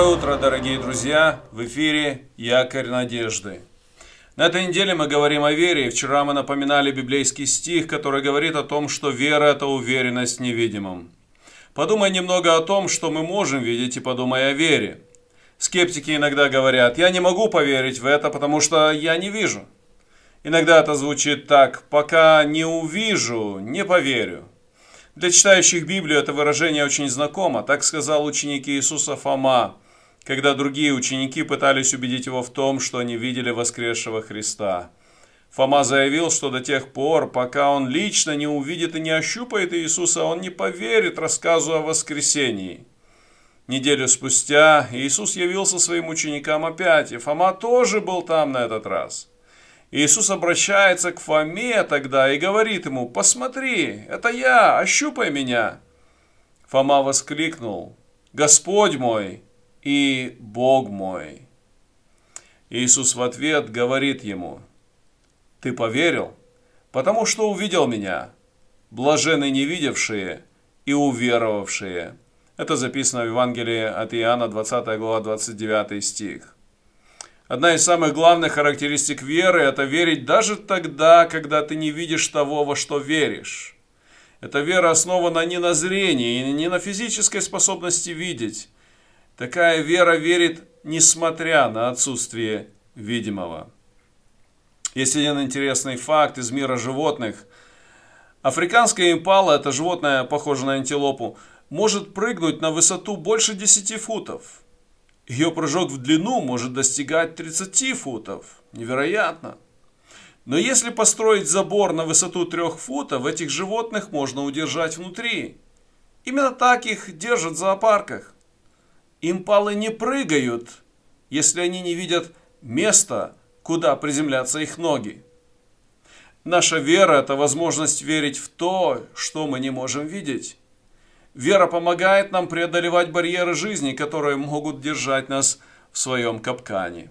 Доброе утро, дорогие друзья! В эфире «Якорь надежды». На этой неделе мы говорим о вере, и вчера мы напоминали библейский стих, который говорит о том, что вера – это уверенность в невидимом. Подумай немного о том, что мы можем видеть, и подумай о вере. Скептики иногда говорят, я не могу поверить в это, потому что я не вижу. Иногда это звучит так, пока не увижу, не поверю. Для читающих Библию это выражение очень знакомо. Так сказал ученик Иисуса Фома, когда другие ученики пытались убедить его в том, что они видели воскресшего Христа. Фома заявил, что до тех пор, пока он лично не увидит и не ощупает Иисуса, он не поверит рассказу о воскресении. Неделю спустя Иисус явился своим ученикам опять, и Фома тоже был там на этот раз. Иисус обращается к Фоме тогда и говорит ему, «Посмотри, это я, ощупай меня». Фома воскликнул, «Господь мой и Бог мой». Иисус в ответ говорит ему, «Ты поверил, потому что увидел меня, блажены не видевшие и уверовавшие». Это записано в Евангелии от Иоанна, 20 глава, 29 стих. Одна из самых главных характеристик веры – это верить даже тогда, когда ты не видишь того, во что веришь. Эта вера основана не на зрении и не на физической способности видеть. Такая вера верит, несмотря на отсутствие видимого. Есть один интересный факт из мира животных. Африканская импала, это животное, похоже на антилопу, может прыгнуть на высоту больше 10 футов. Ее прыжок в длину может достигать 30 футов. Невероятно. Но если построить забор на высоту 3 футов, этих животных можно удержать внутри. Именно так их держат в зоопарках. Импалы не прыгают, если они не видят места, куда приземлятся их ноги. Наша вера – это возможность верить в то, что мы не можем видеть. Вера помогает нам преодолевать барьеры жизни, которые могут держать нас в своем капкане.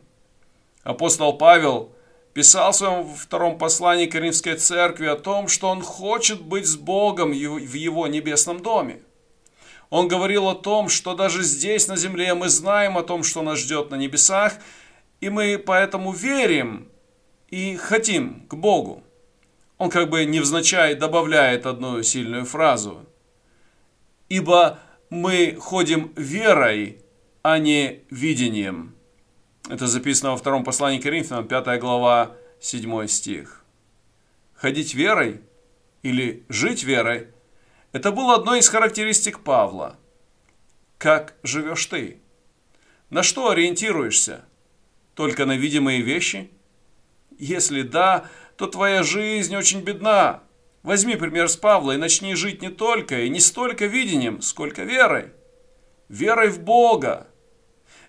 Апостол Павел писал в своем втором послании к Римской церкви о том, что он хочет быть с Богом в его небесном доме. Он говорил о том, что даже здесь, на земле, мы знаем о том, что нас ждет на небесах, и мы поэтому верим и хотим к Богу. Он как бы невзначай добавляет одну сильную фразу – ибо мы ходим верой, а не видением. Это записано во втором послании Коринфянам, 5 глава, 7 стих. Ходить верой или жить верой – это было одной из характеристик Павла. Как живешь ты? На что ориентируешься? Только на видимые вещи? Если да, то твоя жизнь очень бедна, Возьми пример с Павла и начни жить не только и не столько видением, сколько верой. Верой в Бога.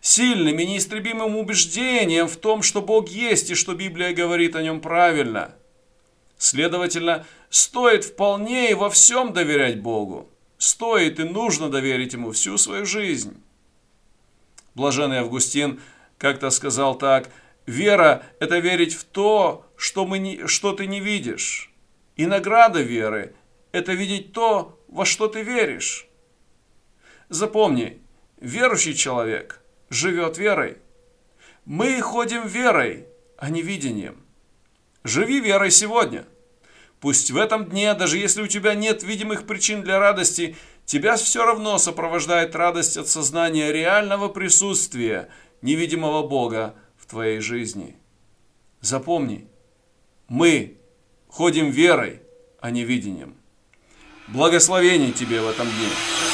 Сильным и неистребимым убеждением в том, что Бог есть и что Библия говорит о нем правильно. Следовательно, стоит вполне и во всем доверять Богу. Стоит и нужно доверить Ему всю свою жизнь. Блаженный Августин как-то сказал так, «Вера – это верить в то, что, мы не, что ты не видишь». И награда веры – это видеть то, во что ты веришь. Запомни, верующий человек живет верой. Мы ходим верой, а не видением. Живи верой сегодня. Пусть в этом дне, даже если у тебя нет видимых причин для радости, тебя все равно сопровождает радость от сознания реального присутствия невидимого Бога в твоей жизни. Запомни, мы ходим верой, а не видением. Благословений тебе в этом дне.